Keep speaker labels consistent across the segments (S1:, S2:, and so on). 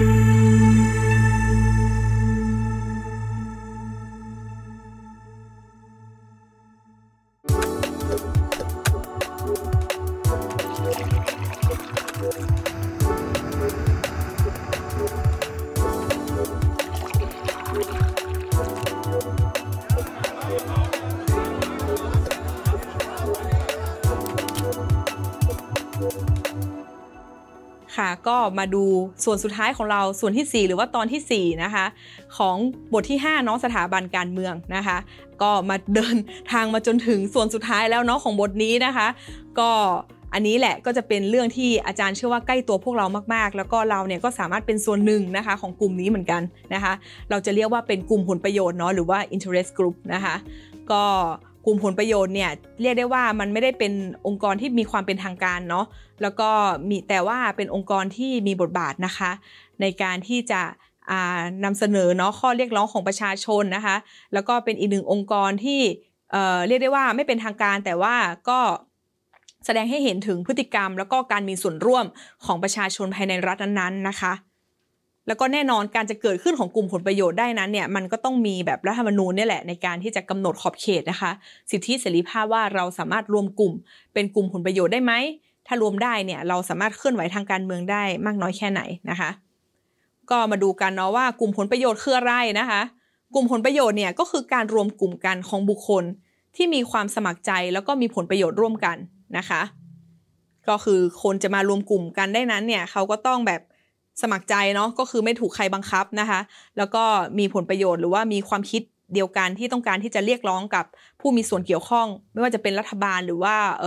S1: ค่ะ มาดูส่วนสุดท้ายของเราส่วนที่ 4 หรือว่าตอนที่ 4 นะคะ ของบทที่ 5 เนาะสถาบันการเมืองนะคะ ก็มาเดินทางมาจนถึงส่วนสุดท้ายแล้วเนาะของบทนี้นะคะ ก็อันนี้แหละก็จะเป็นเรื่องที่อาจารย์เชื่อว่าใกล้ตัวพวกเรามากๆ แล้วก็เราเนี่ยก็สามารถเป็นส่วนหนึ่งนะคะของกลุ่มนี้เหมือนกันนะคะ เราจะเรียกว่าเป็นกลุ่มผลประโยชน์เนาะหรือว่า interest group นะคะ ก็ กลุ่มผลประโยชน์เนี่ยเรียกได้ว่ามันไม่ได้เป็นองค์กรที่มีความเป็นทางการเนาะแล้วก็มีแต่ว่าเป็นองค์กรที่มีบทบาทนะคะ ในการที่จะนำเสนอเนาะข้อเรียกร้องของประชาชนนะคะ แล้วก็เป็นอีกหนึ่งองค์กรที่เเรียกได้ว่าไม่เป็นทางการแต่ว่าก็แสดงให้เห็นถึงพฤติกรรม แล้วก็การมีส่วนร่วมของประชาชนภายในรัฐนั้นๆนะคะ แล้วก็แน่นอนการจะเกิดขึ้นของกลุ่มผลประโยชน์ได้นั้นเนี่ยมันก็ต้องมีแบบรัฐธรรมนูญนี่แหละในการที่จะกำหนดขอบเขตนะคะ สิทธิเสรีภาพว่าเราสามารถรวมกลุ่ม เป็นกลุ่มผลประโยชน์ได้ไหมถ้ารวมได้เนี่ยเราสามารถเคลื่อนไหวทางการเมืองได้มากน้อยแค่ไหนนะคะ ก็มาดูกันเนาะว่ากลุ่มผลประโยชน์คืออะไรนะคะ กลุ่มผลประโยชน์เนี่ยก็คือการรวมกลุ่มกันของบุคคลที่มีความสมัครใจแล้วก็มีผลประโยชน์ร่วมกันนะคะ ก็คือคนจะมารวมกลุ่มกันได้นั้นเนี่ยเขาก็ต้องแบบ สมัครใจเนาะก็คือไม่ถูกใครบังคับนะคะ แล้วก็มีผลประโยชน์หรือว่ามีความคิดเดียวกันที่ต้องการที่จะเรียกร้องกับผู้มีส่วนเกี่ยวข้อง ไม่ว่าจะเป็นรัฐบาลหรือว่าเ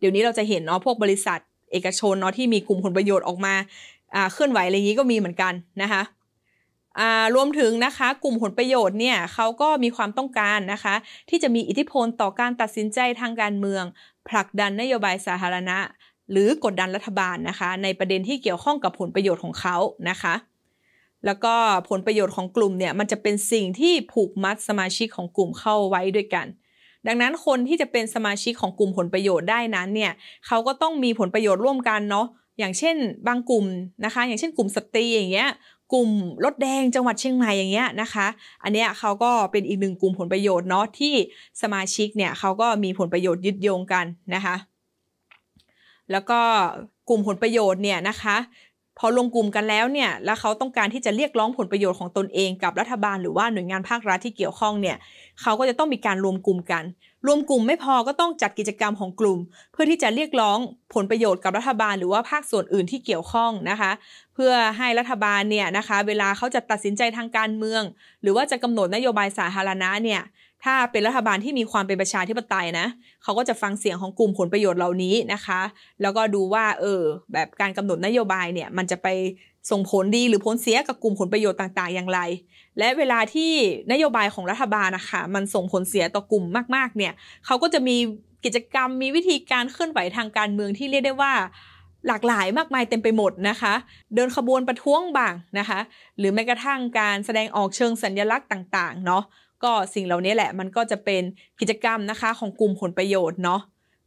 S1: เดี๋ยวนี้เราจะเห็นเนาะพวกบริษัท เอกชนเนาะที่มีกลุ่มผลประโยชน์ออกมาเคลื่อนไหวอะไรอย่างนี้ก็มีเหมือนกันนะคะรวมถึงนะคะกลุ่มผลประโยชน์เนี่ยเขาก็มีความต้องการนะคะ ที่จะมีอิทธิพลต่อการตัดสินใจทางการเมือง ผลักดันนโยบายสาธารณะ หรือกดดันรัฐบาลนะคะ ในประเด็นที่เกี่ยวข้องกับผลประโยชน์ของเขานะคะ แล้วก็ผลประโยชน์ของกลุ่มเนี่ยมันจะเป็นสิ่งที่ผูกมัดสมาชิกของกลุ่มเข้าไว้ด้วยกัน ดังนั้นคนที่จะเป็นสมาชิกของกลุ่มผลประโยชน์ได้นั้นเนี่ยเขาก็ต้องมีผลประโยชน์ร่วมกันเนาะอย่างเช่น บางกลุ่มนะคะ อย่างเช่นกลุ่มสตรีอย่างเงี้ยกลุ่มรถแดงจังหวัดเชียงใหม่อย่างเงี้ยนะคะ อันเนี้ยเขาก็เป็นอีกหนึ่งกลุ่มผลประโยชน์เนาะที่สมาชิกเนี่ยเขาก็มีผลประโยชน์ยึดโยงกันนะคะ แล้วก็กลุ่มผลประโยชน์เนี่ยนะคะ พอลงกลุ่มกันแล้วเนี่ยแล้วเขาต้องการที่จะเรียกร้องผลประโยชน์ของตนเองกับรัฐบาลหรือว่าหน่วยงานภาครัฐที่เกี่ยวข้องเนี่ยเขาก็จะต้องมีการรวมกลุ่มกัน รวมกลุ่มไม่พอก็ต้องจัดกิจกรรมของกลุ่ม เพื่อที่จะเรียกร้องผลประโยชน์กับรัฐบาลหรือว่าภาคส่วนอื่นที่เกี่ยวข้องนะคะ เพื่อให้รัฐบาลเนี่ยนะคะ เวลาเขาจะตัดสินใจทางการเมือง หรือว่าจะกำหนดนโยบายสาธารณะเนี่ย ถ้าเป็นรัฐบาลที่มีความเป็นประชาธิปไตยนะเขาก็จะฟังเสียงของกลุ่มผลประโยชน์เหล่านี้นะคะ แล้วก็ดูว่าเออแบบการกำหนดนโยบายเนี่ยมันจะไปส่งผลดีหรือผลเสียกับกลุ่มผลประโยชน์ต่างๆ อย่างไร และเวลาที่นโยบายของรัฐบาลนะคะมันส่งผลเสียต่อกลุ่มมากๆเนี่ยเขาก็จะมีกิจกรรมมีวิธีการเคลื่อนไหวทางการเมืองที่เรียกได้ว่าหลากหลายมากมายเต็มไปหมดนะคะ เดินขบวนประท้วงบ้างนะคะ หรือแม้กระทั่งการแสดงออกเชิงสัญญลักษณ์ต่าง ๆ เนาะ ก็สิ่งเหล่านี้แหละมันก็จะเป็นกิจกรรมนะคะของกลุ่มผลประโยชน์เนาะ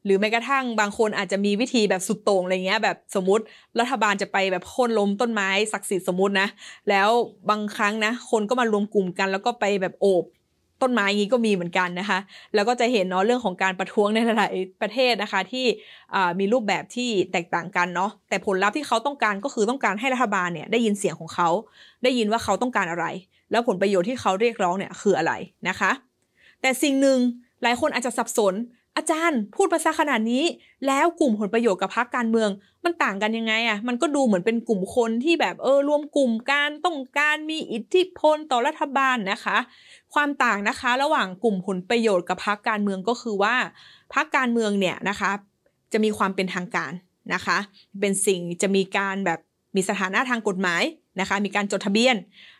S1: หรือแม้กระทั่งบางคนอาจจะมีวิธีแบบสุดโต่งอะไรเงี้ยแบบสมมติรัฐบาลจะไปแบบโค่นล้มต้นไม้ศักดิ์สิทธิ์สมมตินะ แล้วบางครั้งนะ คนก็มารวมกลุ่มกัน แล้วก็ไปแบบโอบต้นไม้งี้ก็มีเหมือนกันนะคะ แล้วก็จะเห็นเนาะเรื่องของการประท้วงในหลายประเทศนะคะที่มีรูปแบบที่แตกต่างกันเนาะแต่ผลลัพธ์ที่เขาต้องการก็คือต้องการให้รัฐบาลเนี่ยได้ยินเสียงของเขา ได้ยินว่าเขาต้องการอะไร แล้วผลประโยชน์ที่เขาเรียกร้องเนี่ยคืออะไรนะคะ แต่สิ่งหนึ่งหลายคนอาจจะสับสน อาจารย์พูดภาษาขนาดนี้ แล้วกลุ่มผลประโยชน์กับพรรคการเมือง มันต่างกันยังไงอะ่ะมันก็ดูเหมือนเป็นกลุ่มคนที่แบบเออรวมกลุ่มการต้องการมีอิทธิพลต่อรัฐบาลนะคะ ความต่างนะคะ ระหว่างกลุ่มผลประโยชน์กับพรรคการเมืองก็คือว่าพรรคการเมืองเนี่ยนะคะ จะมีความเป็นทางการนะคะ เป็นสิ่งจะมีการแบบมีสถานะทางกฎหมาย นะคะ มีการจดทะเบียน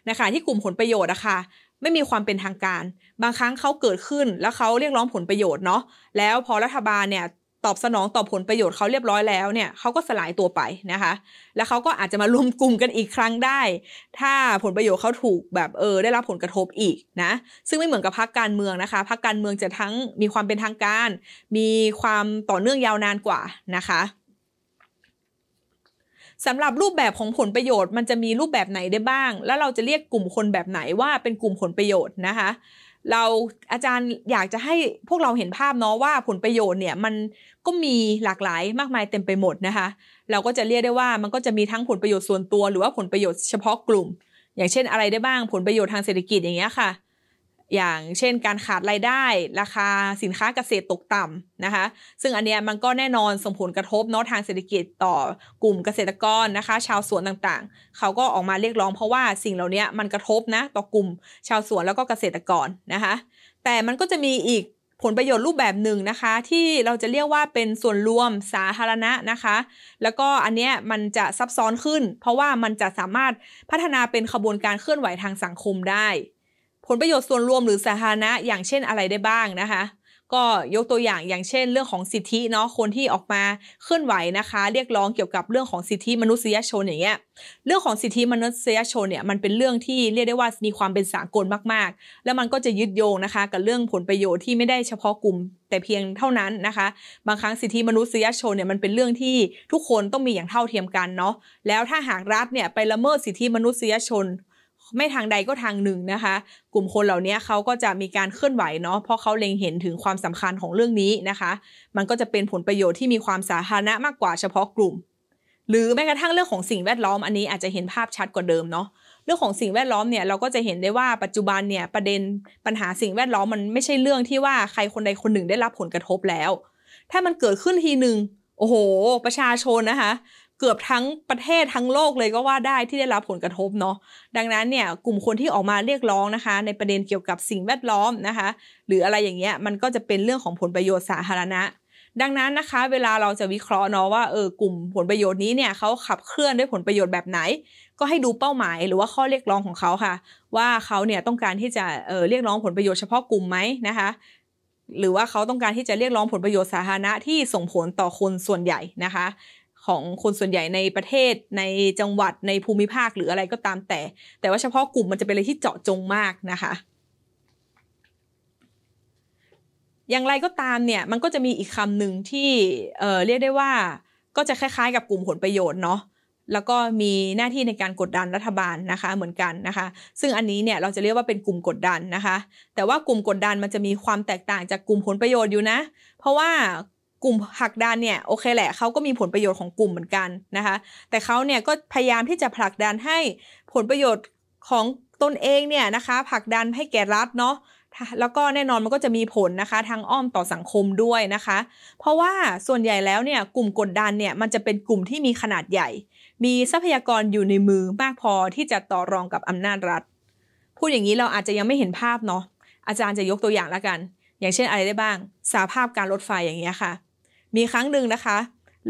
S1: นะคะ ที่กลุ่มผลประโยชน์นะคะไม่มีความเป็นทางการ บางครั้งเขาเกิดขึ้นแล้วเขาเรียกร้องผลประโยชน์เนาะแล้วพอรัฐบาลเนี่ยตอบสนองต่อผลประโยชน์เขาเรียบร้อยแล้วเนี่ยเขาก็สลายตัวไปนะคะ แล้วเขาก็อาจจะมารวมกลุ่มกันอีกครั้งได้ ถ้าผลประโยชน์เขาถูกแบบเออได้รับผลกระทบอีกนะซึ่งไม่เหมือนกับพรรคการเมืองนะคะพรรคการเมืองจะทั้งมีความเป็นทางการ มีความต่อเนื่องยาวนานกว่านะคะ สำหรับรูปแบบของผลประโยชน์ มันจะมีรูปแบบไหนได้บ้าง แล้วเราจะเรียกกลุ่มคนแบบไหนว่าเป็นกลุ่มผลประโยชน์นะคะ เราอาจารย์อยากจะให้พวกเราเห็นภาพเนาะว่าผลประโยชน์เนี่ยมันก็มีหลากหลายมากมายเต็มไปหมดนะคะ เราก็จะเรียกได้ว่ามันก็จะมีทั้งผลประโยชน์ส่วนตัว หรือว่าผลประโยชน์เฉพาะกลุ่ม อย่างเช่นอะไรได้บ้างผลประโยชน์ทางเศรษฐกิจอย่างเงี้ยค่ะ อย่างเช่นการขาดรายได้ ราคาสินค้าเกษตรตกต่ำนะคะ ซึ่งอันเนี้ยมันก็แน่นอนส่งผลกระทบเนาะทางเศรษฐกิจต่อกลุ่มเกษตรกรนะคะ ชาวสวนต่างๆ เขาก็ออกมาเรียกร้องเพราะว่าสิ่งเหล่านี้มันกระทบนะต่อกลุ่มชาวสวนแล้วก็เกษตรกรนะคะ แต่มันก็จะมีอีกผลประโยชน์รูปแบบหนึ่งนะคะ ที่เราจะเรียกว่าเป็นส่วนรวมสาธารณะนะคะ แล้วก็อันเนี้ยมันจะซับซ้อนขึ้น เพราะว่ามันจะสามารถพัฒนาเป็นขบวนการเคลื่อนไหวทางสังคมได้ ผลประโยชน์ส่วนรวมหรือสาธารณะอย่างเช่นอะไรได้บ้างนะคะ ก็ยกตัวอย่างอย่างเช่น เรื่องของสิทธิเนาะคนที่ออกมาเคลื่อนไหวนะคะ เรียกร้องเกี่ยวกับเรื่องของสิทธิมนุษยชนอย่างเงี้ยเรื่องของสิทธิมนุษยชนเนี่ยมันเป็นเรื่องที่เรียกได้ว่ามีความเป็นสากลมากๆ แล้วมันก็จะยึดโยงนะคะ กับเรื่องผลประโยชน์ที่ไม่ได้เฉพาะกลุ่ม แต่เพียงเท่านั้นนะคะ บางครั้งสิทธิมนุษยชนเนี่ยมันเป็นเรื่องที่ทุกคนต้องมีอย่างเท่าเทียมกันเนาะแล้วถ้าหากรัฐเนี่ยไปละเมิดสิทธิมนุษยชน ไม่ทางใดก็ทางหนึ่งนะคะ กลุ่มคนเหล่านี้เขาก็จะมีการเคลื่อนไหวเนาะเพราะเขาเล็งเห็นถึงความสำคัญของเรื่องนี้นะคะ มันก็จะเป็นผลประโยชน์ที่มีความสาธารณะมากกว่าเฉพาะกลุ่ม หรือแม้กระทั่งเรื่องของสิ่งแวดล้อมอันนี้อาจจะเห็นภาพชัดกว่าเดิมเนาะเรื่องของสิ่งแวดล้อมเนี่ยเราก็จะเห็นได้ว่าปัจจุบันเนี่ยประเด็นปัญหาสิ่งแวดล้อมมันไม่ใช่เรื่องที่ว่าใครคนใดคนหนึ่งได้รับผลกระทบแล้ว ถ้ามันเกิดขึ้นทีหนึ่งโอ้โห ประชาชนนะคะ เกือบทั้งประเทศทั้งโลกเลยก็ว่าได้ที่ได้รับผลกระทบเนาะดังนั้นเนี่ยกลุ่มคนที่ออกมาเรียกร้องนะคะ ในประเด็นเกี่ยวกับสิ่งแวดล้อมนะคะ หรืออะไรอย่างเงี้ยมันก็จะเป็นเรื่องของผลประโยชน์สาธารณะ ดังนั้นนะคะ เวลาเราจะวิเคราะห์เนาะว่าเออกลุ่มผลประโยชน์นี้เนี่ยเขาขับเคลื่อนด้วยผลประโยชน์แบบไหน ก็ให้ดูเป้าหมายหรือว่าข้อเรียกร้องของเขาค่ะ ว่าเขาเนี่ยต้องการที่จะเออเรียกร้องผลประโยชน์เฉพาะกลุ่มไหมนะคะหรือว่าเขาต้องการที่จะเรียกร้องผลประโยชน์สาธารณะที่ส่งผลต่อคนส่วนใหญ่นะคะ ของคนส่วนใหญ่ในประเทศในจังหวัดในภูมิภาคหรืออะไรก็ตามแต่ แต่ว่าเฉพาะกลุ่มมันจะเป็นอะไรที่เจาะจงมากนะคะอย่างไรก็ตามเนี่ยมันก็จะมีอีกคำหนึ่งที่เเรียกได้ว่าก็จะคล้ายๆ กับกลุ่มผลประโยชน์เนาะแล้วก็มีหน้าที่ในการกดดันรัฐบาลนะคะเหมือนกันนะคะ ซึ่งอันนี้เนี่ยเราจะเรียกว่าเป็นกลุ่มกดดันนะคะ แต่ว่ากลุ่มกดดันมันจะมีความแตกต่างจากกลุ่มผลประโยชน์อยู่นะ เพราะว่า กลุ่มหักดันเนี่ยโอเคแหละเขาก็มีผลประโยชน์ของกลุ่มเหมือนกันนะคะแต่เขาเนี่ยก็พยายามที่จะผลักดันให้ผลประโยชน์ของตนเองเนี่ยนะคะผลักดันให้แก่รัฐเนาะแล้วก็แน่นอนมันก็จะมีผลนะคะทางอ้อมต่อสังคมด้วยนะคะ เพราะว่าส่วนใหญ่แล้วเนี่ยกลุ่มกดดันเนี่ยมันจะเป็นกลุ่มที่มีขนาดใหญ่ มีทรัพยากรอยู่ในมือมากพอที่จะต่อรองกับอำนาจรัฐ พูดอย่างนี้เราอาจจะยังไม่เห็นภาพเนาะอาจารย์จะยกตัวอย่างแล้วกัน อย่างเช่นอะไรได้บ้างสาภาพการรถไฟอย่างเงี้ยค่ะ มีครั้งหนึ่งนะคะ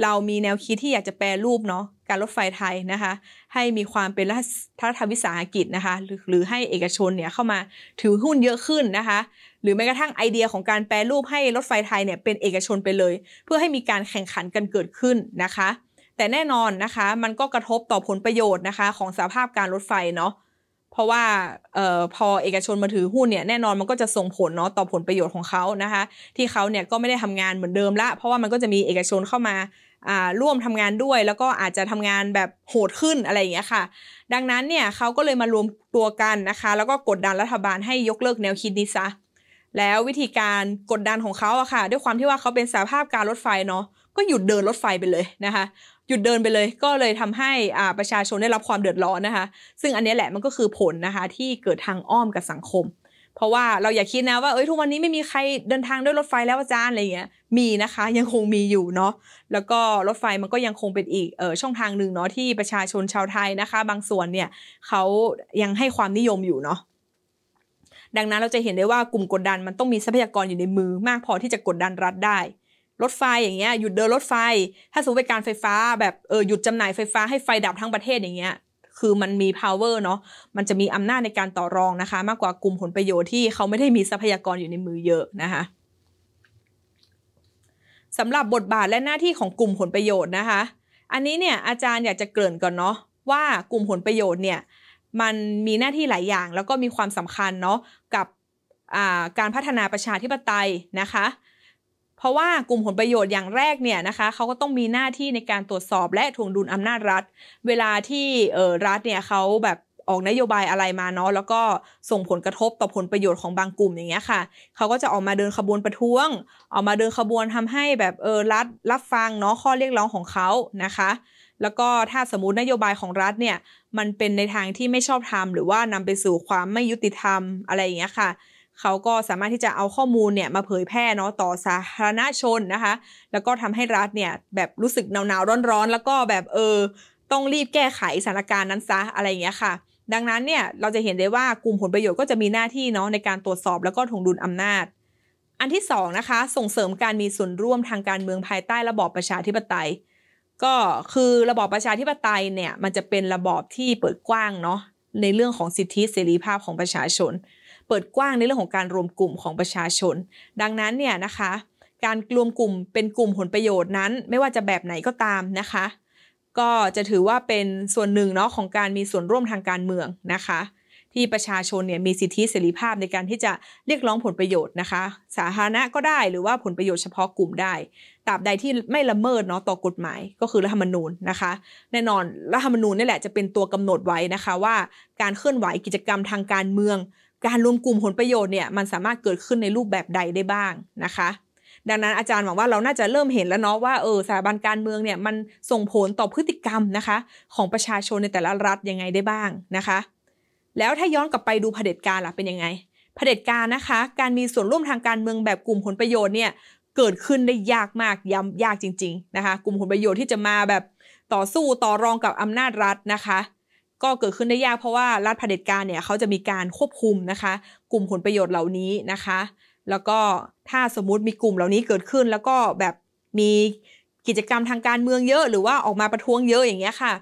S1: เรามีแนวคิดที่อยากจะแปลรูปเนาะการรถไฟไทยนะคะ ให้มีความเป็นรัฐวิสาหกิจนะคะหรือหรือให้เอกชนเนี่ยเข้ามาถือหุ้นเยอะขึ้นนะคะ หรือแม้กระทั่งไอเดียของการแปลรูปให้รถไฟไทยเนี่ยเป็นเอกชนไปเลย เพื่อให้มีการแข่งขันกันเกิดขึ้นนะคะ แต่แน่นอนนะคะ มันก็กระทบต่อผลประโยชน์นะคะ ของสาภาพการรถไฟเนาะ เพราะว่าออพอเอกชนมาถือหุ้นเนี่ยแน่นอนมันก็จะส่งผลเนาะต่อผลประโยชน์ของเขานะคะ ที่เขาเนี่ยก็ไม่ได้ทำงานเหมือนเดิมละ เพราะว่ามันก็จะมีเอกชนเข้ามาร่วมทำงานด้วย แล้วก็อาจจะทำงานแบบโหดขึ้นอะไรอย่างเงี้ยค่ะ ดังนั้นเนี่ยเขาก็เลยมารวมตัวกันนะคะ แล้วก็กดดันรัฐบาลให้ยกเลิกแนวคิดนี้ซะแล้ววิธีการกดดันของเขาอะค่ะ ด้วยความที่ว่าเขาเป็นสาภาพการรถไฟเนาะก็หยุดเดินรถไฟไปเลยนะคะ หยุดเดินไปเลย ก็เลยทำให้อ่าประชาชนได้รับความเดือดร้อนนะคะ ซึ่งอันนี้แหละมันก็คือผลนะคะที่เกิดทางอ้อมกับสังคม เพราะว่าเราอย่าคิดนะว่าเอ้ยทุกวันนี้ไม่มีใครเดินทางด้วยรถไฟแล้วอาจารย์อะไรเงี้ยมีนะคะ ยังคงมีอยู่เนาะแล้วก็รถไฟมันก็ยังคงเป็นอีกเออช่องทางหนึ่งเนาะที่ประชาชนชาวไทยนะคะ บางส่วนเนี่ยเขายังให้ความนิยมอยู่เนาะดังนั้นเราจะเห็นได้ว่ากลุ่มกดดันมันต้องมีทรัพยากรอยู่ในมือมากพอที่จะกดดันรัฐได้ รถไฟอย่างเงี้ยหยุดเดินรถไฟ ถ้าสมมติเป็นการไฟฟ้าแบบเออหยุดจำหน่ายไฟฟ้าให้ไฟดับทั้งประเทศอย่างเงี้ยคือมันมี power เนาะมันจะมีอำนาจในการต่อรองนะคะ มากกว่ากลุ่มผลประโยชน์ที่เขาไม่ได้มีทรัพยากรอยู่ในมือเยอะนะคะสำหรับบทบาทและหน้าที่ของกลุ่มผลประโยชน์นะคะ อันนี้เนี่ยอาจารย์อยากจะเกริ่นก่อนเนาะว่ากลุ่มผลประโยชน์เนี่ยมันมีหน้าที่หลายอย่าง แล้วก็มีความสำคัญเนาะกับการพัฒนาประชาธิปไตยนะคะ เพราะว่ากลุ่มผลประโยชน์อย่างแรกเนี่ยนะคะเขาก็ต้องมีหน้าที่ในการตรวจสอบและทวงดุลอำนาจรัฐ เวลาที่เออรัฐเนี่ยเขาแบบออกนโยบายอะไรมาเนาะแล้วก็ส่งผลกระทบต่อผลประโยชน์ของบางกลุ่มอย่างเงี้ยค่ะเขาก็จะออกมาเดินขบวนประท้วง ออกมาเดินขบวนทำให้แบบเออรัฐรับฟังเนาะข้อเรียกร้องของเขานะคะ แล้วก็ถ้าสมมตินโยบายของรัฐเนี่ยมันเป็นในทางที่ไม่ชอบธรรมหรือว่านำไปสู่ความไม่ยุติธรรมอะไรอย่างเงี้ยค่ะ เขาก็สามารถที่จะเอาข้อมูลเนี่ยมาเผยแพร่เนาะต่อสาธารณชนนะคะ แล้วก็ทำให้รัฐเนี่ยแบบรู้สึกหนาวๆร้อนๆ แล้วก็แบบเออต้องรีบแก้ไขสถานการณ์นั้นซะอะไรอย่างเงี้ยค่ะ ดังนั้นเนี่ยเราจะเห็นได้ว่ากลุ่มผลประโยชน์ก็จะมีหน้าที่เนาะในการตรวจสอบแล้วก็ถงดุลอำนาจ อันที่สองนะคะส่งเสริมการมีส่วนร่วมทางการเมืองภายใต้ระบอบประชาธิปไตย ก็คือระบอบประชาธิปไตยเนี่ยมันจะเป็นระบอบที่เปิดกว้างเนาะในเรื่องของสิทธิเสรีภาพของประชาชน เปิดกว้างในเรื่องของการรวมกลุ่มของประชาชน ดังนั้นเนี่ยนะคะ การรวมกลุ่มเป็นกลุ่มผลประโยชน์นั้น ไม่ว่าจะแบบไหนก็ตามนะคะ ก็จะถือว่าเป็นส่วนหนึ่งเนาะของการมีส่วนร่วมทางการเมืองนะคะ ที่ประชาชนเนี่ยมีสิทธิเสรีภาพในการที่จะเรียกร้องผลประโยชน์นะคะ สาธารณะก็ได้หรือว่าผลประโยชน์เฉพาะกลุ่มได้ตราบใดที่ไม่ละเมิดเนาะต่อกฎหมายก็คือรัฐธรรมนูญนะคะ แน่นอนรัฐธรรมนูญนี่แหละจะเป็นตัวกำหนดไว้นะคะว่า การเคลื่อนไหวกิจกรรมทางการเมือง การรวมกลุ่มผลประโยชน์เนี่ยมันสามารถเกิดขึ้นในรูปแบบใดได้บ้างนะคะ ดังนั้นอาจารย์หวังว่าเราน่าจะเริ่มเห็นแล้วเนาะว่าเออสถาบันการเมืองเนี่ยมันส่งผลต่อพฤติกรรมนะคะ ของประชาชนในแต่ละรัฐยังไงได้บ้างนะคะ แล้วถ้าย้อนกลับไปดูเผด็จการล่ะเป็นยังไงเผด็จการนะคะ การมีส่วนร่วมทางการเมืองแบบกลุ่มผลประโยชน์เนี่ยเกิดขึ้นได้ยากมากย้ำยากจริง ๆนะคะ กลุ่มผลประโยชน์ที่จะมาแบบต่อสู้ต่อรองกับอำนาจรัฐนะคะ ก็เกิดขึ้นได้ยากเพราะว่ารัฐเผด็จการเนี่ยเขาจะมีการควบคุมนะคะ กลุ่มผลประโยชน์เหล่านี้นะคะ แล้วก็ถ้าสมมุติมีกลุ่มเหล่านี้เกิดขึ้น แล้วก็แบบมีกิจกรรมทางการเมืองเยอะหรือว่าออกมาประท้วงเยอะอย่างเงี้ยค่ะ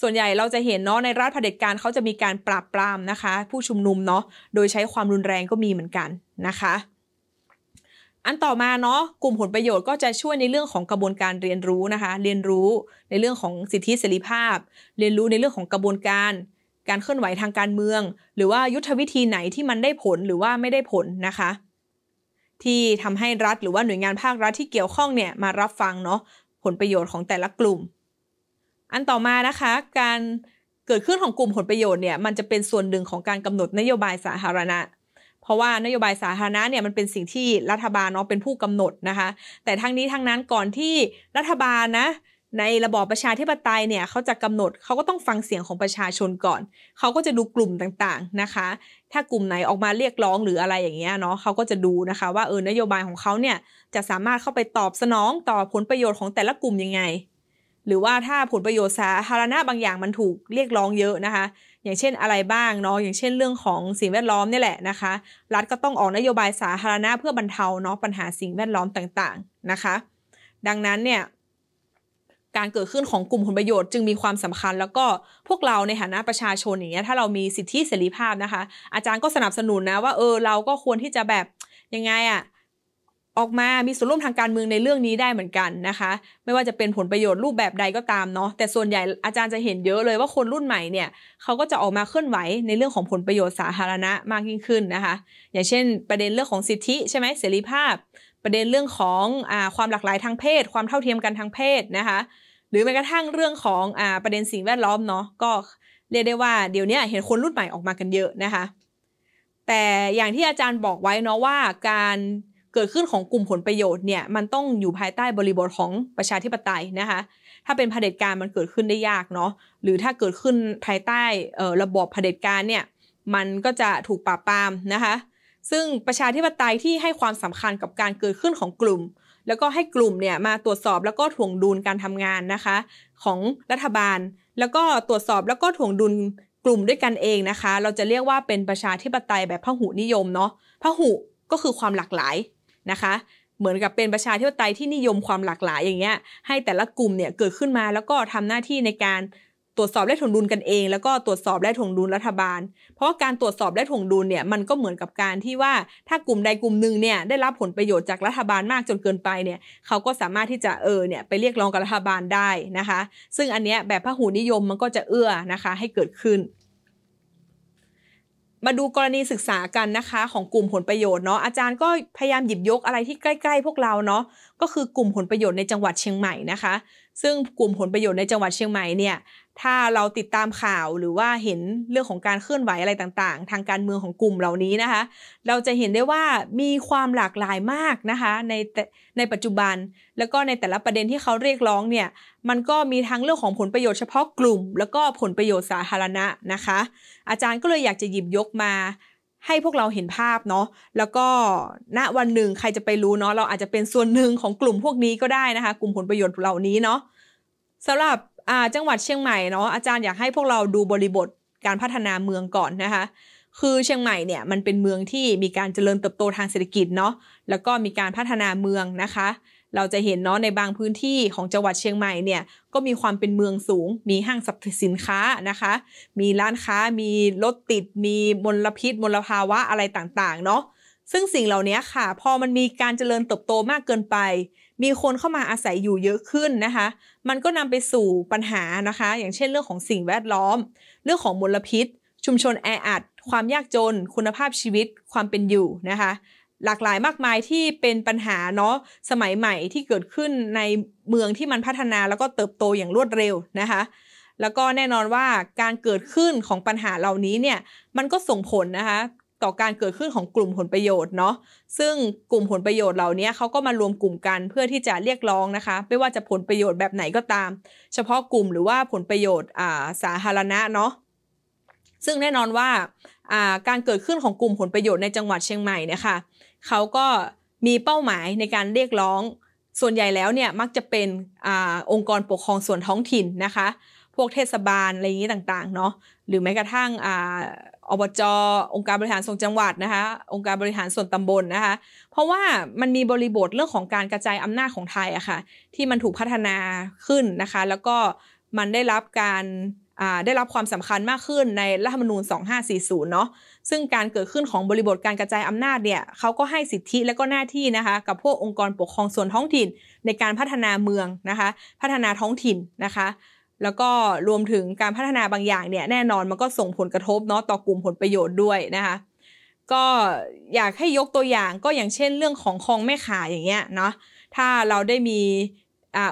S1: ส่วนใหญ่เราจะเห็นเนาะในรัฐเผด็จการเขาจะมีการปราบปรามนะคะ ผู้ชุมนุมเนาะโดยใช้ความรุนแรงก็มีเหมือนกันนะคะ อันต่อมาเนาะกลุ่มผลประโยชน์ก็จะช่วยในเรื่องของกระบวนการเรียนรู้นะคะ เรียนรู้ในเรื่องของสิทธิเสรีภาพ เรียนรู้ในเรื่องของกระบวนการ การเคลื่อนไหวทางการเมือง หรือว่ายุทธวิธีไหนที่มันได้ผลหรือว่าไม่ได้ผลนะคะ ที่ทำให้รัฐหรือว่าหน่วยงานภาครัฐที่เกี่ยวข้องเนี่ยมารับฟังเนาะผลประโยชน์ของแต่ละกลุ่ม อันต่อมานะคะการเกิดขึ้นของกลุ่มผลประโยชน์เนี่ยมันจะเป็นส่วนหนึ่งของการกำหนดนโยบายสาธารณะ เพราะว่านโยบายสาธารณะเนี่ยมันเป็นสิ่งที่รัฐบาลเนาะเป็นผู้กำหนดนะคะ แต่ทั้งนี้ทั้งนั้นก่อนที่รัฐบาลนะในระบอบประชาธิปไตยเนี่ยเขาจะกำหนดเขาก็ต้องฟังเสียงของประชาชนก่อน เขาก็จะดูกลุ่มต่างๆนะคะ ถ้ากลุ่มไหนออกมาเรียกร้องหรืออะไรอย่างเงี้ยเนาะเขาก็จะดูนะคะ ว่าเออนโยบายของเขาเนี่ยจะสามารถเข้าไปตอบสนองต่อผลประโยชน์ของแต่ละกลุ่มยังไง หรือว่าถ้าผลประโยชน์สาธารณะบางอย่างมันถูกเรียกร้องเยอะนะคะ อย่างเช่นอะไรบ้างเนาะอย่างเช่นเรื่องของสิ่งแวดล้อมนี่แหละนะคะ รัฐก็ต้องออกนโยบายสาธารณะเพื่อบรรเทาเนาะปัญหาสิ่งแวดล้อมต่างๆนะคะ ดังนั้นเนี่ยการเกิดขึ้นของกลุ่มผลประโยชน์จึงมีความสำคัญ แล้วก็พวกเราในฐานะประชาชนอย่างเงี้ยถ้าเรามีสิทธิเสรีภาพนะคะ อาจารย์ก็สนับสนุนนะว่าเออเราก็ควรที่จะแบบยังไงอะ่ะ ออกมามีส่วนร่วมทางการเมืองในเรื่องนี้ได้เหมือนกันนะคะ ไม่ว่าจะเป็นผลประโยชน์รูปแบบใดก็ตามเนาะแต่ส่วนใหญ่อาจารย์จะเห็นเยอะเลยว่าคนรุ่นใหม่เนี่ยเขาก็จะออกมาเคลื่อนไหวในเรื่องของผลประโยชน์สาธารณะมากยิ่งขึ้นนะคะ อย่างเช่น ประเด็นเรื่องของสิทธิใช่ไหมเสรีภาพ ประเด็นเรื่องของอความหลากหลายทางเพศ ความเท่าเทียมกันทางเพศนะคะหรือแม้กระทั่งเรื่องของอประเด็นสิ่งแวดล้อมเนาะก็เรียกได้ว่าเดี๋ยวนี้เห็นคนรุ่นใหม่ออกมากันเยอะนะคะ แต่อย่างที่อาจารย์บอกไว้เนาะว่าการ เกิดขึ้นของกลุ่มผลประโยชน์เนี่ยมันต้องอยู่ภายใต้บริบทของประชาธิปไตยนะคะถ้าเป็นเผด็จการมันเกิดขึ้นได้ยากเนาะหรือถ้าเกิดขึ้นภายใต้ระบบเผด็จการเนี่ยมันก็จะถูกปราบปรามนะคะซึ่งประชาธิปไตยที่ให้ความสำคัญกับการเกิดขึ้นของกลุ่ม แล้วก็ให้กลุ่มเนี่ยมาตรวจสอบแล้วก็ถ่วงดุลการทำงานนะคะ ของรัฐบาล แล้วก็ตรวจสอบแล้วก็ถ่วงดุลกลุ่มด้วยกันเองนะคะ เราจะเรียกว่าเป็นประชาธิปไตยแบบพหุนิยมเนาะพหุก็คือความหลากหลาย นะคะ เหมือนกับเป็นประชาธิปไตยที่นิยมความหลากหลายอย่างเงี้ยให้แต่ละกลุ่มเนี่ยเกิดขึ้นมาแล้วก็ทำหน้าที่ในการตรวจสอบและถ่วงดุลกันเอง แล้วก็ตรวจสอบและถ่วงดุลรัฐบาล เพราะว่าการตรวจสอบและถ่วงดุลเนี่ยมันก็เหมือนกับการที่ว่าถ้ากลุ่มใดกลุ่มหนึ่งเนี่ยได้รับผลประโยชน์จากรัฐบาลมากจนเกินไปเนี่ยเขาก็สามารถที่จะเออเนี่ยไปเรียกร้องกับรัฐบาลได้นะคะ ซึ่งอันเนี้ยแบบพหูนิยมมันก็จะเอื้อนะคะให้เกิดขึ้น มาดูกรณีศึกษากันนะคะ ของกลุ่มผลประโยชน์เนาะอาจารย์ก็พยายามหยิบยกอะไรที่ใกล้ ๆ พวกเราเนาะก็คือกลุ่มผลประโยชน์ในจังหวัดเชียงใหม่นะคะ ซึ่งกลุ่มผลประโยชน์ในจังหวัดเชียงใหม่เนี่ยถ้าเราติดตามข่าวหรือว่าเห็นเรื่องของการเคลื่อนไหวอะไรต่างๆ ทางการเมืองของกลุ่มเหล่านี้นะคะ เราจะเห็นได้ว่ามีความหลากหลายมากนะคะในในปัจจุบัน แล้วก็ในแต่ละประเด็นที่เขาเรียกร้องเนี่ยมันก็มีทั้งเรื่องของผลประโยชน์เฉพาะกลุ่ม แล้วก็ผลประโยชน์สาธารณะนะคะ อาจารย์ก็เลยอยากจะหยิบยกมา ให้พวกเราเห็นภาพเนาะแล้วก็ณวันหนึ่งใครจะไปรู้เนาะเราอาจจะเป็นส่วนหนึ่งของกลุ่มพวกนี้ก็ได้นะคะ กลุ่มผลประโยชน์เหล่านี้เนาะสำหรับจังหวัดเชียงใหม่เนาะอาจารย์อยากให้พวกเราดูบริบทการพัฒนาเมืองก่อนนะคะคือเชียงใหม่เนี่ยมันเป็นเมืองที่มีการเจริญเติบโตทางเศรษฐกิจเนาะแล้วก็มีการพัฒนาเมืองนะคะ เราจะเห็นเนาะในบางพื้นที่ของจังหวัดเชียงใหม่เนี่ยก็มีความเป็นเมืองสูง มีห้างสรรพสินค้านะคะ มีร้านค้ามีรถติด มีมลพิษมลภาวะอะไรต่างๆเนาะซึ่งสิ่งเหล่านี้ค่ะ พอมันมีการเจริญเติบโตมากเกินไป มีคนเข้ามาอาศัยอยู่เยอะขึ้นนะคะ มันก็นำไปสู่ปัญหานะคะ อย่างเช่นเรื่องของสิ่งแวดล้อม เรื่องของมลพิษ ชุมชนแออัดความยากจน คุณภาพชีวิต ความเป็นอยู่นะคะ หลากหลายมากมายที่เป็นปัญหาเนาะสมัยใหม่ที่เกิดขึ้นในเมืองที่มันพัฒนาแล้วก็เติบโตอย่างรวดเร็วนะคะ แล้วก็แน่นอนว่าการเกิดขึ้นของปัญหาเหล่านี้เนี่ยมันก็ส่งผลนะคะต่อการเกิดขึ้นของกลุ่มผลประโยชน์เนาะซึ่งกลุ่มผลประโยชน์เหล่านี้เขาก็มารวมกลุ่มกันเพื่อที่จะเรียกร้องนะคะ ไม่ว่าจะผลประโยชน์แบบไหนก็ตาม เฉพาะกลุ่มหรือว่าผลประโยชน์อ่าสาธารณะเนาะซึ่งแน่นอนว่าอ่า การเกิดขึ้นของกลุ่มผลประโยชน์ในจังหวัดเชียงใหม่เนี่ยค่ะเขาก็มีเป้าหมายในการเรียกร้อง ส่วนใหญ่แล้วเนี่ยมักจะเป็นอองค์กรปกครองส่วนท้องถิ่นนะคะ พวกเทศบาลอะไรอย่างนี้ต่างๆเนาะหรือแม้กระทั่งออบจองค์การบริหารส่วนจังหวัดนะคะ องค์การบริหารส่วนตำบลนะคะ เพราะว่ามันมีบริบทเรื่องของการกระจายอำนาจของไทยอะคะ่ะที่มันถูกพัฒนาขึ้นนะคะ แล้วก็มันได้รับการ ได้รับความสำคัญมากขึ้นในรัฐธรรมนูญ 2540 เนาะซึ่งการเกิดขึ้นของบริบทการกระจายอำนาจเนี่ยเขาก็ให้สิทธิและก็หน้าที่นะคะ กับพวกองค์กรปกครองส่วนท้องถิ่น ในการพัฒนาเมืองนะคะ พัฒนาท้องถิ่นนะคะ แล้วก็รวมถึงการพัฒนาบางอย่างเนี่ยแน่นอนมันก็ส่งผลกระทบเนาะต่อกลุ่มผลประโยชน์ด้วยนะคะ ก็อยากให้ยกตัวอย่างก็อย่างเช่นเรื่องของคลองแม่ขาอย่างเงี้ยเนาะถ้าเราได้มี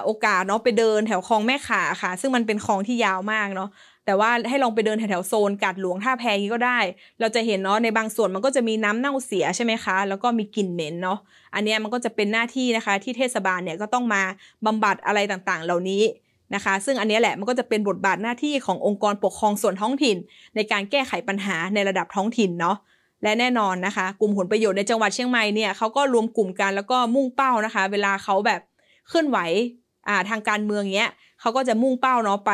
S1: โอกาสเนาะไปเดินแถวคลองแม่ขาค่ะ ซึ่งมันเป็นคลองที่ยาวมากเนาะแต่ว่าให้ลองไปเดินแถวโซนกัดหลวงท่าแพงี้ก็ได้ เราจะเห็นเนาะในบางส่วนมันก็จะมีน้ำเน่าเสียใช่ไหมคะ แล้วก็มีกลิ่นเหม็นเนาะอันนี้มันก็จะเป็นหน้าที่นะคะ ที่เทศบาลเนี่ยก็ต้องมาบำบัดอะไรต่างๆ เหล่านี้นะคะ ซึ่งอันนี้แหละมันก็จะเป็นบทบาทหน้าที่ขององค์กรปกครองส่วนท้องถิ่น ในการแก้ไขปัญหาในระดับท้องถิ่นเนาะและแน่นอนนะคะ กลุ่มผลประโยชน์ในจังหวัดเชียงใหม่เนี่ยเขาก็รวมกลุ่มกันแล้วก็มุ่งเป้านะคะ เวลาเขาแบบ เคลื่อนไหวาทางการเมืองเนี้ยเขาก็จะมุ่งเป้าเนาะไป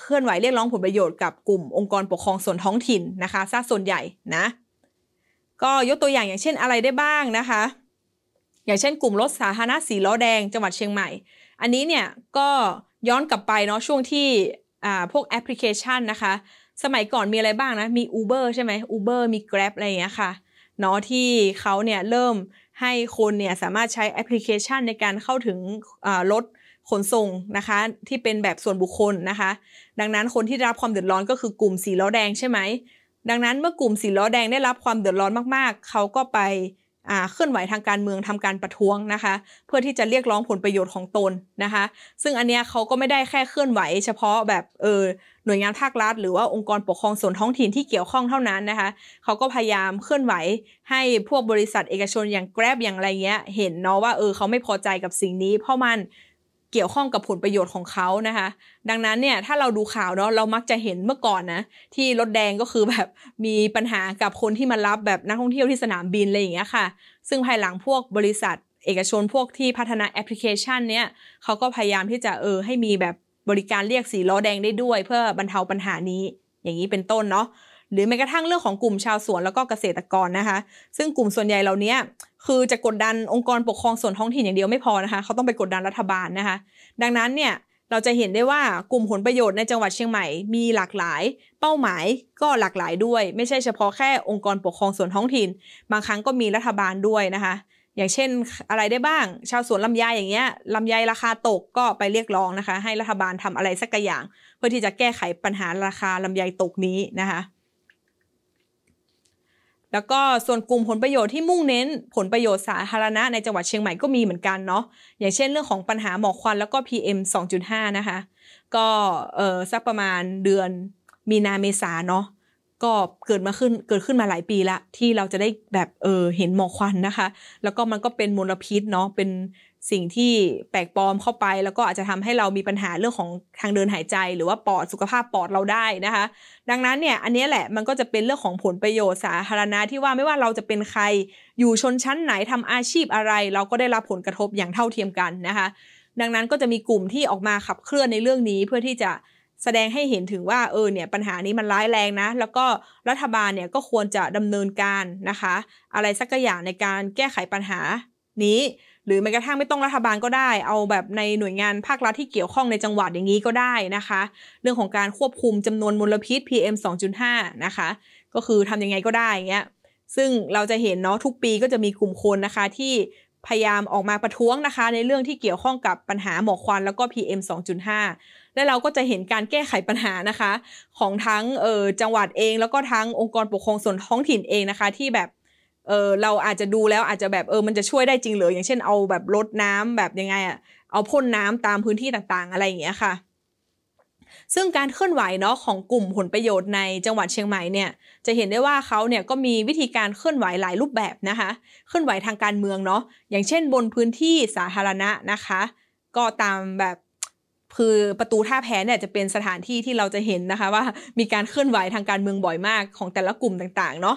S1: เคลื่อนไหวเรียกร้องผลประโยชน์กับกลุ่มองค์กรปกครองส่วนท้องถิ่นนะคะซะส่วนใหญ่นะ ก็ยกตัวอย่างอย่างเช่นอะไรได้บ้างนะคะ อย่างเช่นกลุ่มรถสาธารณะสีล้อแดงจังหวัดเชียงใหม่ อันนี้เนี่ยก็ย้อนกลับไปเนาะช่วงที่พวกแอปพลิเคชันนะคะ สมัยก่อนมีอะไรบ้างนะ มี Uber ใช่ไหม Uber มี Grab อะไรอย่างเงี้ยค่ะเนาะที่เขาเนี่ยเริ่ม ให้คนเนี่ยสามารถใช้แอปพลิเคชันในการเข้าถึงรถขนส่งนะคะที่เป็นแบบส่วนบุคคลนะคะ ดังนั้นคนที่รับความเดือดร้อนก็คือกลุ่มสีล้อแดงใช่ไหมดังนั้นเมื่อกลุ่มสีล้อแดงได้รับความเดือดร้อนมากๆ เขาก็ไป เคลื่อนไหวทางการเมืองทำการประท้วงนะคะ เพื่อที่จะเรียกร้องผลประโยชน์ของตนนะคะ ซึ่งอันเนี้ยเขาก็ไม่ได้แค่เคลื่อนไหว เฉพาะแบบเออหน่วยงานภาครัฐ หรือว่าองค์กรปกครองส่วนท้องถิ่นที่เกี่ยวข้องเท่านั้นนะคะเขาก็พยายามเคลื่อนไหวให้พวกบริษัทเอกชนอย่าง Grab อย่างไรเงี้ยเห็นเนาะว่าเออเขาไม่พอใจกับสิ่งนี้ เพราะมัน เกี่ยวข้องกับผลประโยชน์ของเขานะคะ ดังนั้นเนี่ยถ้าเราดูข่าวเนาะเรามักจะเห็นเมื่อก่อนนะที่รถแดงก็คือแบบมีปัญหากับคนที่มารับแบบนักท่องเที่ยวที่สนามบินอะไรอย่างเงี้ยค่ะ ซึ่งภายหลังพวกบริษัท เอกชนพวกที่พัฒนาแอปพลิเคชันเนี้ยเขาก็พยายามที่จะเออให้มีแบบบริการเรียกสีล้อแดงได้ด้วย เพื่อบรรเทาปัญหานี้อย่างนี้เป็นต้นเนาะ หรือแม้กระทั่งเรื่องของกลุ่มชาวสวนแล้วก็เกษตรกรนะคะ ซึ่งกลุ่มส่วนใหญ่เหล่านี้คือจะกดดันองค์กรปกครองส่วนท้องถิ่นอย่างเดียวไม่พอนะคะ เขาต้องไปกดดันรัฐบาลนะคะ ดังนั้นเนี่ยเราจะเห็นได้ว่ากลุ่มผลประโยชน์ในจังหวัดเชียงใหม่มีหลากหลาย เป้าหมายก็หลากหลายด้วย ไม่ใช่เฉพาะแค่องค์กรปกครองส่วนท้องถิ่น บางครั้งก็มีรัฐบาลด้วยนะคะ อย่างเช่นอะไรได้บ้าง ชาวสวนลำไยอย่างเงี้ยลำไยราคาตกก็ไปเรียกร้องนะคะ ให้รัฐบาลทำอะไรสักอย่าง เพื่อที่จะแก้ไขปัญหาราคาลำไยตกนี้นะคะ แล้วก็ส่วนกลุ่มผลประโยชน์ที่มุ่งเน้นผลประโยชน์สาธารณะในจังหวัดเชียงใหม่ก็มีเหมือนกันเนาะอย่างเช่นเรื่องของปัญหาหมอกควันแล้วก็ PM 2.5 นะคะ ก็เออสักประมาณเดือนมีนาเมษาเนาะก็เกิดมาขึ้นเกิดขึ้นมาหลายปีละที่เราจะได้แบบเออเห็นหมอกควันนะคะ แล้วก็มันก็เป็นมลพิษเนาะเป็น สิ่งที่แปลกปลอมเข้าไป แล้วก็อาจจะทำให้เรามีปัญหาเรื่องของทางเดินหายใจ หรือว่าปอดสุขภาพปอดเราได้นะคะ ดังนั้นเนี่ยอันนี้แหละมันก็จะเป็นเรื่องของผลประโยชน์สาธารณะที่ว่าไม่ว่าเราจะเป็นใครอยู่ชนชั้นไหนทำอาชีพอะไร เราก็ได้รับผลกระทบอย่างเท่าเทียมกันนะคะ ดังนั้นก็จะมีกลุ่มที่ออกมาขับเคลื่อนในเรื่องนี้เพื่อที่จะแสดงให้เห็นถึงว่าเออเนี่ยปัญหานี้มันร้ายแรงนะ แล้วก็รัฐบาลเนี่ยก็ควรจะดำเนินการนะคะ อะไรสักอย่างในการแก้ไขปัญหานี้ หรือแม้กระทั่งไม่ต้องรัฐบาลก็ได้ เอาแบบในหน่วยงานภาครัฐที่เกี่ยวข้องในจังหวัดอย่างนี้ก็ได้นะคะ เรื่องของการควบคุมจำนวนมลพิษ PM 2.5 นะคะ ก็คือทำยังไงก็ได้เงี้ยซึ่งเราจะเห็นเนาะทุกปีก็จะมีกลุ่มคนนะคะที่พยายามออกมาประท้วงนะคะ ในเรื่องที่เกี่ยวข้องกับปัญหาหมอกควันแล้วก็ PM 2.5 และเราก็จะเห็นการแก้ไขปัญหานะคะ ของทั้งเออจังหวัดเอง แล้วก็ทั้งองค์กรปกครองส่วนท้องถิ่นเองนะคะ ที่แบบ เออเราอาจจะดูแล้วอาจจะแบบเออมันจะช่วยได้จริงเลยออย่างเช่นเอาแบบลดน้ำแบบยังไงอะเอาพ่นน้ำตามพื้นที่ต่างๆ อะไรอย่างเงี้ยค่ะ ซึ่งการเคลื่อนไหวเนาะของกลุ่มผลประโยชน์ในจังหวัดเชียงใหม่เนี่ย จะเห็นได้ว่าเขาเนี่ยก็มีวิธีการเคลื่อนไหวหลายรูปแบบนะคะ เคลื่อนไหวทางการเมืองเนาะอย่างเช่น บนพื้นที่สาธารณะนะคะ ก็ตามแบบคือประตูท่าแพเนี่ยจะเป็นสถานที่ที่เราจะเห็นนะคะว่ามีการเคลื่อนไหวทางการเมืองบ่อยมากของแต่ละกลุ่มต่างๆ เนาะ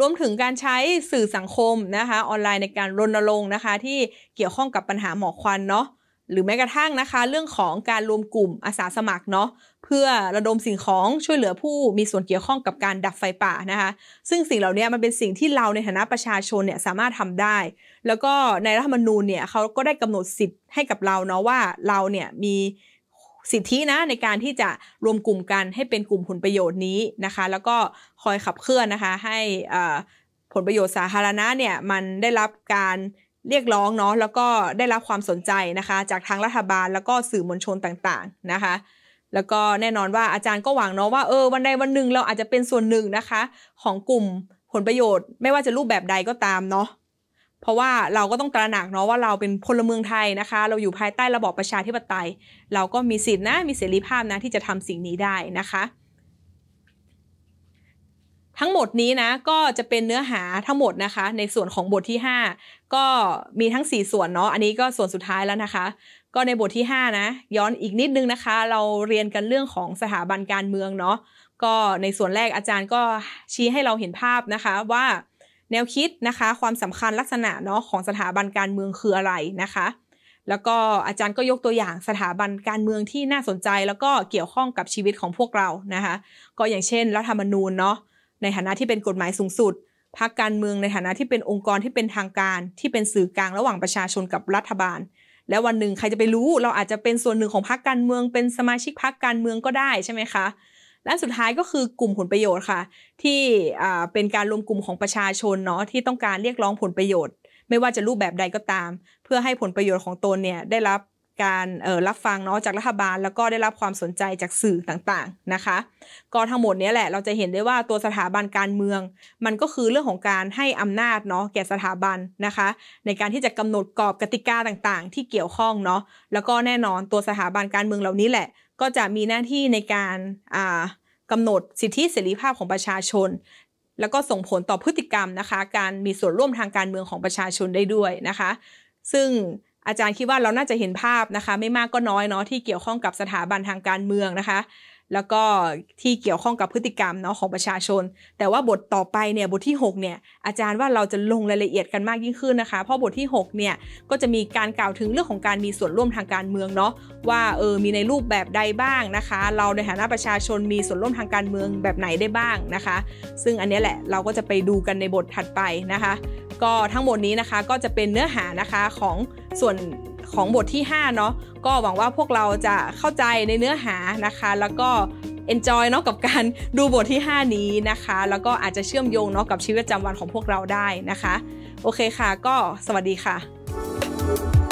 S1: รวมถึงการใช้สื่อสังคมนะคะออนไลน์ในการรณรงค์นะคะ ที่เกี่ยวข้องกับปัญหาหมอกควันเนาะหรือแม้กระทั่งนะคะ เรื่องของการรวมกลุ่มอาสาสมัครเนาะเพื่อระดมสิ่งของช่วยเหลือผู้มีส่วนเกี่ยวข้องกับการดับไฟป่านะคะ ซึ่งสิ่งเหล่านี้มันเป็นสิ่งที่เราในฐานะประชาชนเนี่ยสามารถทำได้ แล้วก็ในรัฐธรรมนูญเนี่ยเขาก็ได้กำหนดสิทธิ์ให้กับเราเนาะว่าเราเนี่ยมี สิทธินะในการที่จะรวมกลุ่มกันให้เป็นกลุ่มผลประโยชน์นี้นะคะ แล้วก็คอยขับเคลื่อนนะคะ ให้ผลประโยชน์สาธารณะเนี่ยมันได้รับการเรียกร้องเนาะแล้วก็ได้รับความสนใจนะคะ จากทางรัฐบาลแล้วก็สื่อมวลชนต่างๆนะคะ แล้วก็แน่นอนว่าอาจารย์ก็หวังเนาะว่าเออวันใดวันหนึ่งเราอาจจะเป็นส่วนหนึ่งนะคะ ของกลุ่มผลประโยชน์ ไม่ว่าจะรูปแบบใดก็ตามเนาะ เพราะว่าเราก็ต้องตระหนักเนาะว่าเราเป็นพลเมืองไทยนะคะ เราอยู่ภายใต้ระบอบประชาธิปไตย เราก็มีสิทธินะมีเสรีภาพนะที่จะทำสิ่งนี้ได้นะคะทั้งหมดนี้นะก็จะเป็นเนื้อหาทั้งหมดนะคะ ในส่วนของบทที่ 5 ก็มีทั้ง 4 ส่วนเนาะอันนี้ก็ส่วนสุดท้ายแล้วนะคะ ก็ในบทที่ 5 นะ ย้อนอีกนิดนึงนะคะ เราเรียนกันเรื่องของสถาบันการเมืองเนาะก็ในส่วนแรกอาจารย์ก็ชี้ให้เราเห็นภาพนะคะว่า แนวคิดนะคะ ความสำคัญลักษณะเนาะของสถาบันการเมืองคืออะไรนะคะ แล้วก็อาจารย์ก็ยกตัวอย่างสถาบันการเมืองที่น่าสนใจ แล้วก็เกี่ยวข้องกับชีวิตของพวกเรานะคะ ก็อย่างเช่นรัฐธรรมนูญเนาะในฐานะที่เป็นกฎหมายสูงสุดพรรคการเมืองในฐานะที่เป็นองค์กรที่เป็นทางการ ที่เป็นสื่อกลางระหว่างประชาชนกับรัฐบาล แล้ววันหนึ่งใครจะไปรู้ เราอาจจะเป็นส่วนหนึ่งของพรรคการเมือง เป็นสมาชิกพรรคการเมืองก็ได้ใช่ไหมคะ และสุดท้ายก็คือกลุ่มผลประโยชน์ค่ะ ที่เป็นการรวมกลุ่มของประชาชนเนาะที่ต้องการเรียกร้องผลประโยชน์ ไม่ว่าจะรูปแบบใดก็ตาม เพื่อให้ผลประโยชน์ของตนเนี่ยได้รับการรับฟังเนาะจากรัฐบาล แล้วก็ได้รับความสนใจจากสื่อต่างๆนะคะ ก็ทั้งหมดนี้แหละเราจะเห็นได้ว่าตัวสถาบันการเมือง มันก็คือเรื่องของการให้อำนาจเนาะแก่สถาบันนะคะ ในการที่จะกำหนดกรอบกติกาต่างๆ ที่เกี่ยวข้องเนาะแล้วก็แน่นอนตัวสถาบันการเมืองเหล่านี้แหละ ก็จะมีหน้าที่ในการกำหนดสิทธิเสรีภาพของประชาชน แล้วก็ส่งผลต่อพฤติกรรมนะคะ การมีส่วนร่วมทางการเมืองของประชาชนได้ด้วยนะคะ ซึ่งอาจารย์คิดว่าเราน่าจะเห็นภาพนะคะ ไม่มากก็น้อยเนาะที่เกี่ยวข้องกับสถาบันทางการเมืองนะคะ แล้วก็ที่เกี่ยวข้องกับพฤติกรรมเนาะของประชาชน แต่ว่าบทต่อไปเนี่ยบทที่6เนี่ยอาจารย์ว่าเราจะลงรายละเอียดกันมากยิ่งขึ้นนะคะ เพราะบทที่6เนี่ยก็จะมีการกล่าวถึงเรื่องของการมีส่วนร่วมทางการเมืองเนาะว่าเออมีในรูปแบบใดบ้างนะคะ เราในฐานะประชาชนมีส่วนร่วมทางการเมืองแบบไหนได้บ้างนะคะ ซึ่งอันนี้แหละเราก็จะไปดูกันในบทถัดไปนะคะ ก็ทั้งหมดนี้นะคะก็จะเป็นเนื้อหานะคะของส่วนของบทที่5เนาะ ก็หวังว่าพวกเราจะเข้าใจในเนื้อหานะคะ แล้วก็ enjoy เนาะกับการดูบทที่ 5 นี้นะคะ แล้วก็อาจจะเชื่อมโยงเนาะกับชีวิตประจำวันของพวกเราได้นะคะ โอเคค่ะ ก็สวัสดีค่ะ